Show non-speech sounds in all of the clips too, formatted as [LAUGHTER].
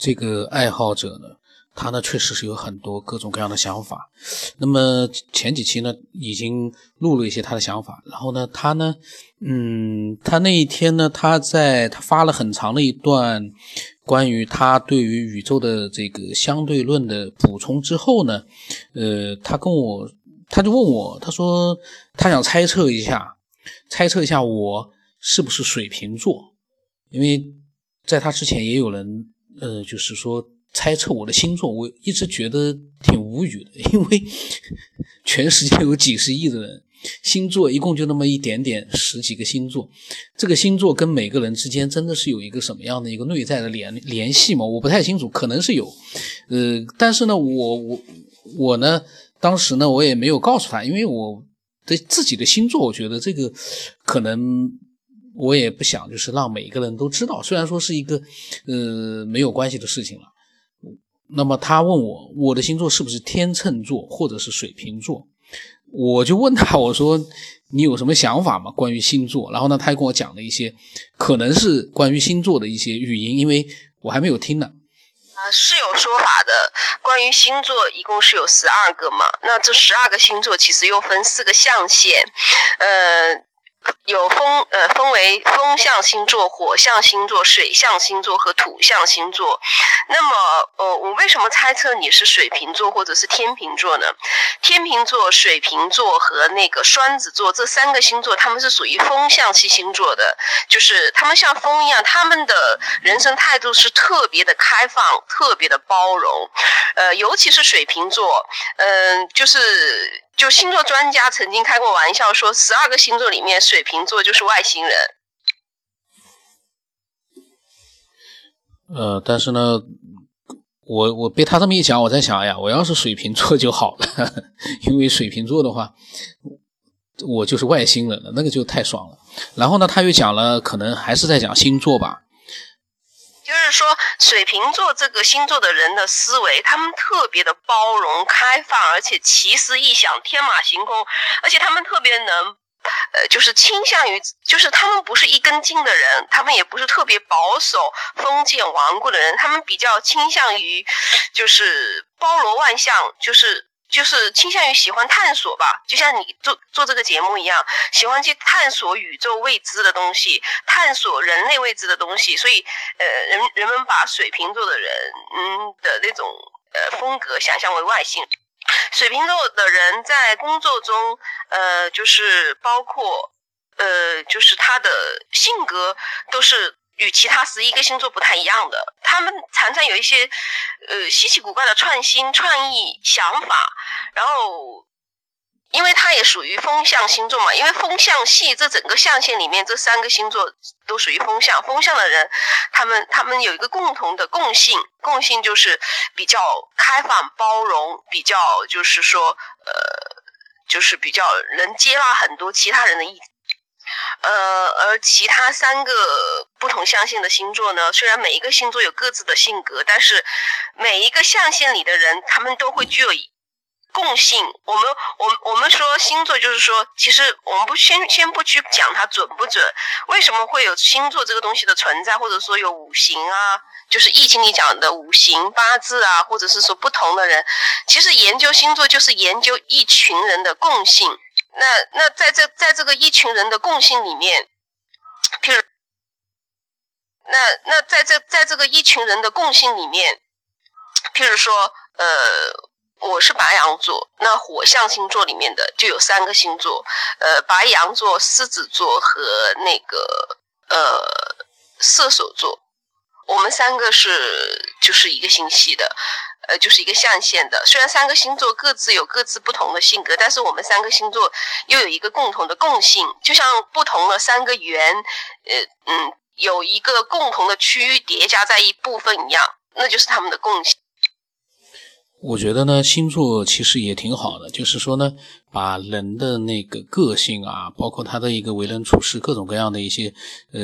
这个爱好者呢，他呢确实是有很多各种各样的想法。那么前几期呢，已经录了一些他的想法。然后呢，他呢，嗯，他那一天呢，他在他发了很长的一段关于他对于宇宙的这个相对论的补充之后呢，呃，他跟我，他就问我，他说他想猜测一下，猜测一下我是不是水瓶座，因为在他之前也有人。呃，就是说猜测我的星座，我一直觉得挺无语的，[LAUGHS] 因为全世界有几十亿的人，星座一共就那么一点点，十几个星座，这个星座跟每个人之间真的是有一个什么样的一个内在的联联系吗？我不太清楚，可能是有，呃，但是呢，我我我呢，当时呢，我也没有告诉他，因为我的自己的星座，我觉得这个可能。我也不想，就是让每一个人都知道。虽然说是一个，呃，没有关系的事情了。那么他问我，我的星座是不是天秤座或者是水瓶座？我就问他，我说你有什么想法吗？关于星座？然后呢，他还跟我讲了一些，可能是关于星座的一些语音，因为我还没有听呢。啊，是有说法的。关于星座，一共是有十二个嘛？那这十二个星座其实又分四个象限，呃。有风呃分为风象星座、火象星座、水象星座和土象星座。那么呃，我为什么猜测你是水瓶座或者是天秤座呢？天秤座、水瓶座和那个双子座这三个星座，他们是属于风象系星座的，就是他们像风一样，他们的人生态度是特别的开放、特别的包容。呃，尤其是水瓶座，嗯，就是。就星座专家曾经开过玩笑说，十二个星座里面，水瓶座就是外星人。呃，但是呢，我我被他这么一讲，我在想，哎呀，我要是水瓶座就好了，[LAUGHS] 因为水瓶座的话，我就是外星人了，那个就太爽了。然后呢，他又讲了，可能还是在讲星座吧。就是说，水瓶座这个星座的人的思维，他们特别的包容、开放，而且奇思异想、天马行空，而且他们特别能，呃，就是倾向于，就是他们不是一根筋的人，他们也不是特别保守、封建、顽固的人，他们比较倾向于，就是包罗万象，就是。就是倾向于喜欢探索吧，就像你做做这个节目一样，喜欢去探索宇宙未知的东西，探索人类未知的东西。所以，呃，人人们把水瓶座的人，嗯的那种呃风格想象为外星。水瓶座的人在工作中，呃，就是包括，呃，就是他的性格都是。与其他十一个星座不太一样的，他们常常有一些，呃，稀奇古怪的创新、创意想法。然后，因为它也属于风象星座嘛，因为风象系这整个象限里面，这三个星座都属于风象。风象的人，他们他们有一个共同的共性，共性就是比较开放、包容，比较就是说，呃，就是比较能接纳很多其他人的意见。呃，而其他三个不同象限的星座呢，虽然每一个星座有各自的性格，但是每一个象限里的人，他们都会具有共性。我们，我，我们说星座，就是说，其实我们不先先不去讲它准不准，为什么会有星座这个东西的存在，或者说有五行啊，就是易经里讲的五行八字啊，或者是说不同的人，其实研究星座就是研究一群人的共性。那那在这在这个一群人的共性里面，譬如，那那在这在这个一群人的共性里面，譬如说，呃，我是白羊座，那火象星座里面的就有三个星座，呃，白羊座、狮子座和那个呃射手座，我们三个是就是一个星系的。呃，就是一个象限的。虽然三个星座各自有各自不同的性格，但是我们三个星座又有一个共同的共性，就像不同的三个圆，呃嗯，有一个共同的区域叠加在一部分一样，那就是他们的共性。我觉得呢，星座其实也挺好的，就是说呢，把人的那个个性啊，包括他的一个为人处事，各种各样的一些呃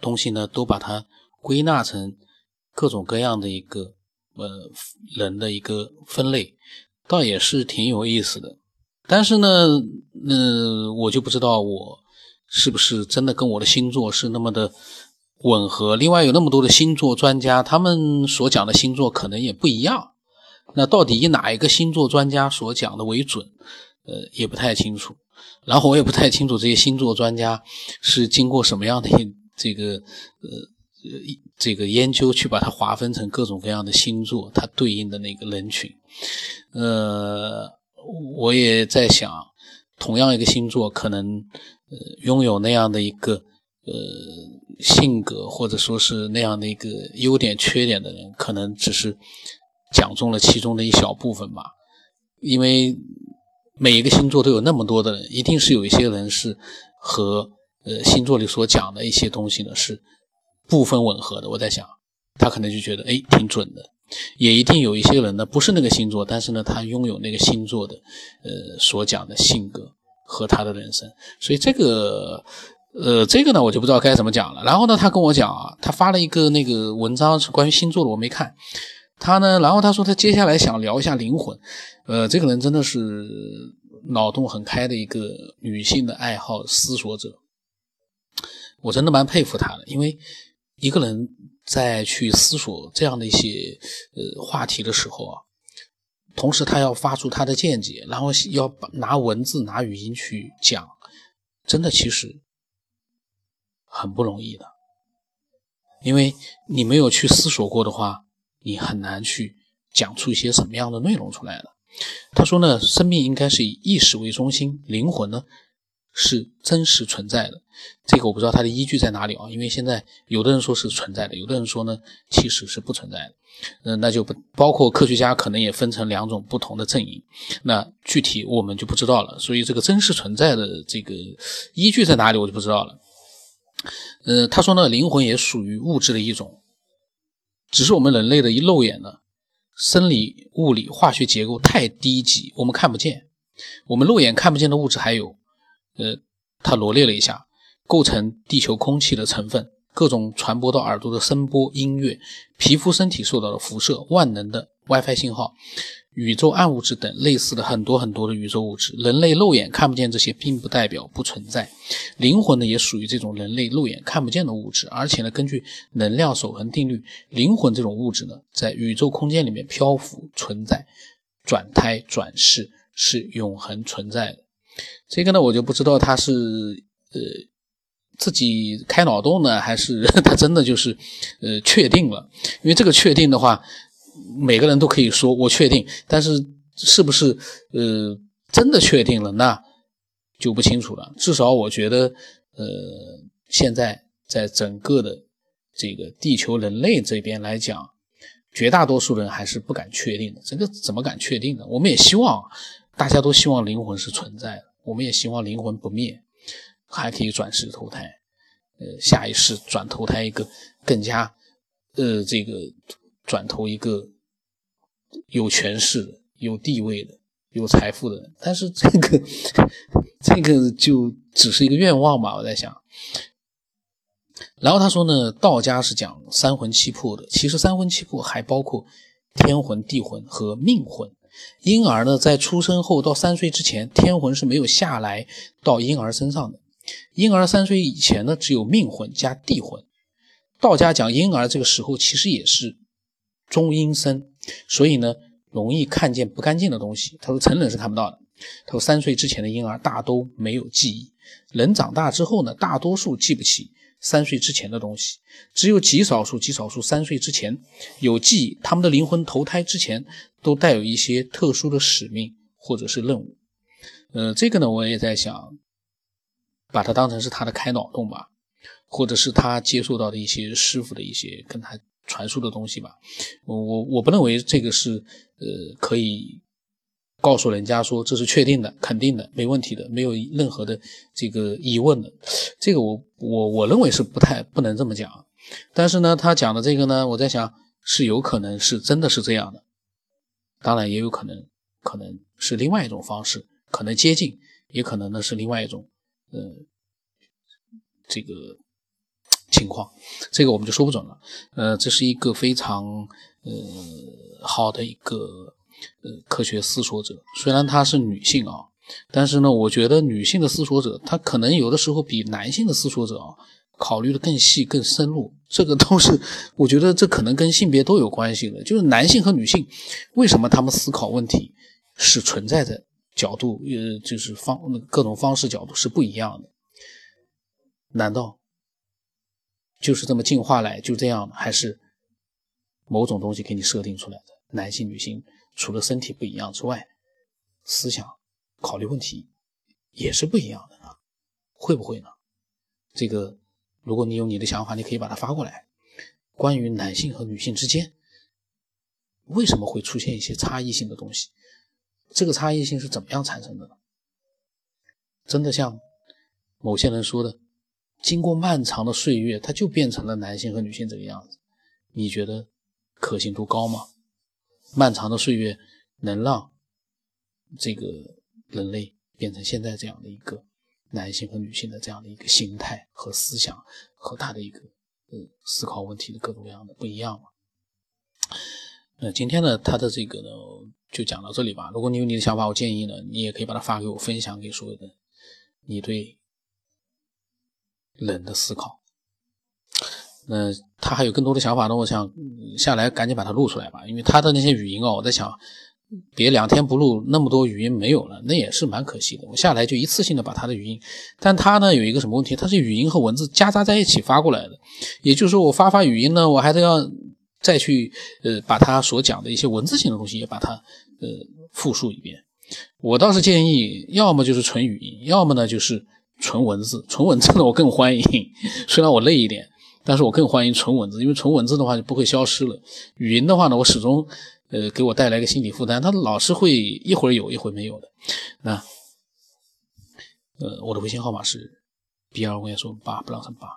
东西呢，都把它归纳成各种各样的一个。呃，人的一个分类，倒也是挺有意思的。但是呢，嗯，我就不知道我是不是真的跟我的星座是那么的吻合。另外有那么多的星座专家，他们所讲的星座可能也不一样。那到底以哪一个星座专家所讲的为准？呃，也不太清楚。然后我也不太清楚这些星座专家是经过什么样的这个呃呃这个研究去把它划分成各种各样的星座，它对应的那个人群。呃，我也在想，同样一个星座，可能呃拥有那样的一个呃性格，或者说是那样的一个优点缺点的人，可能只是讲中了其中的一小部分吧，因为。每一个星座都有那么多的人，一定是有一些人是和呃星座里所讲的一些东西呢是部分吻合的。我在想，他可能就觉得哎挺准的，也一定有一些人呢不是那个星座，但是呢他拥有那个星座的呃所讲的性格和他的人生。所以这个呃这个呢我就不知道该怎么讲了。然后呢他跟我讲啊，他发了一个那个文章是关于星座的，我没看。他呢，然后他说他接下来想聊一下灵魂。呃，这个人真的是脑洞很开的一个女性的爱好思索者，我真的蛮佩服他的。因为一个人在去思索这样的一些呃话题的时候啊，同时他要发出他的见解，然后要拿文字、拿语音去讲，真的其实很不容易的。因为你没有去思索过的话，你很难去讲出一些什么样的内容出来的。他说呢，生命应该是以意识为中心，灵魂呢是真实存在的。这个我不知道它的依据在哪里啊？因为现在有的人说是存在的，有的人说呢其实是不存在的。嗯，那就不包括科学家可能也分成两种不同的阵营。那具体我们就不知道了。所以这个真实存在的这个依据在哪里，我就不知道了。呃，他说呢，灵魂也属于物质的一种，只是我们人类的一肉眼呢。生理、物理、化学结构太低级，我们看不见。我们肉眼看不见的物质还有，呃，他罗列了一下，构成地球空气的成分，各种传播到耳朵的声波、音乐，皮肤、身体受到的辐射，万能的 WiFi 信号。宇宙暗物质等类似的很多很多的宇宙物质，人类肉眼看不见这些，并不代表不存在。灵魂呢，也属于这种人类肉眼看不见的物质，而且呢，根据能量守恒定律，灵魂这种物质呢，在宇宙空间里面漂浮存在，转胎转世是永恒存在的。这个呢，我就不知道他是呃自己开脑洞呢，还是 [LAUGHS] 他真的就是呃确定了？因为这个确定的话。每个人都可以说我确定，但是是不是呃真的确定了，那就不清楚了。至少我觉得，呃，现在在整个的这个地球人类这边来讲，绝大多数人还是不敢确定的。这个怎么敢确定呢？我们也希望，大家都希望灵魂是存在的，我们也希望灵魂不灭，还可以转世投胎，呃，下一世转投胎一个更加呃这个。转投一个有权势的、有地位的、有财富的人，但是这个 [LAUGHS] 这个就只是一个愿望吧。我在想，然后他说呢，道家是讲三魂七魄的，其实三魂七魄还包括天魂、地魂和命魂。婴儿呢，在出生后到三岁之前，天魂是没有下来到婴儿身上的。婴儿三岁以前呢，只有命魂加地魂。道家讲婴儿这个时候其实也是。中阴身，所以呢，容易看见不干净的东西。他说，成人是看不到的。他说，三岁之前的婴儿大都没有记忆，人长大之后呢，大多数记不起三岁之前的东西，只有极少数、极少数三岁之前有记忆。他们的灵魂投胎之前都带有一些特殊的使命或者是任务。呃，这个呢，我也在想，把它当成是他的开脑洞吧，或者是他接受到的一些师傅的一些跟他。传输的东西吧，我我我不认为这个是呃可以告诉人家说这是确定的、肯定的、没问题的、没有任何的这个疑问的。这个我我我认为是不太不能这么讲。但是呢，他讲的这个呢，我在想是有可能是真的是这样的，当然也有可能可能是另外一种方式，可能接近，也可能呢是另外一种呃这个。情况，这个我们就说不准了。呃，这是一个非常呃好的一个呃科学思索者，虽然她是女性啊，但是呢，我觉得女性的思索者，她可能有的时候比男性的思索者啊考虑的更细、更深入，这个都是我觉得这可能跟性别都有关系的。就是男性和女性为什么他们思考问题是存在的角度，呃，就是方各种方式角度是不一样的。难道就是这么进化来就这样还是某种东西给你设定出来的？男性、女性除了身体不一样之外，思想考虑问题也是不一样的啊？会不会呢？这个，如果你有你的想法，你可以把它发过来。关于男性和女性之间为什么会出现一些差异性的东西？这个差异性是怎么样产生的呢？真的像某些人说的，经过漫长的岁月，它就变成了男性和女性这个样子？你觉得可信度高吗？漫长的岁月能让这个人类变成现在这样的一个男性和女性的这样的一个心态和思想和他的一个呃思考问题的各种各样的不一样吗？那今天呢，他的这个呢就讲到这里吧。如果你有你的想法，我建议呢，你也可以把它发给我，分享给所有的你对人的思考。那他还有更多的想法呢，我想下来赶紧把它录出来吧，因为他的那些语音哦，我在想，别两天不录，那么多语音没有了，那也是蛮可惜的。我下来就一次性的把他的语音，但他呢有一个什么问题，他是语音和文字夹杂在一起发过来的，也就是说我发发语音呢，我还得要再去呃把他所讲的一些文字性的东西也把它呃复述一遍。我倒是建议，要么就是纯语音，要么呢就是纯文字，纯文字呢我更欢迎，[LAUGHS] 虽然我累一点。但是我更欢迎纯文字，因为纯文字的话就不会消失了。语音的话呢，我始终，呃，给我带来一个心理负担，它老是会一会儿有一会儿没有的。那，呃，我的微信号码是 B 二五幺说八不让成八，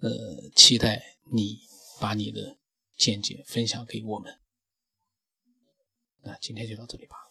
呃，期待你把你的见解分享给我们。那今天就到这里吧。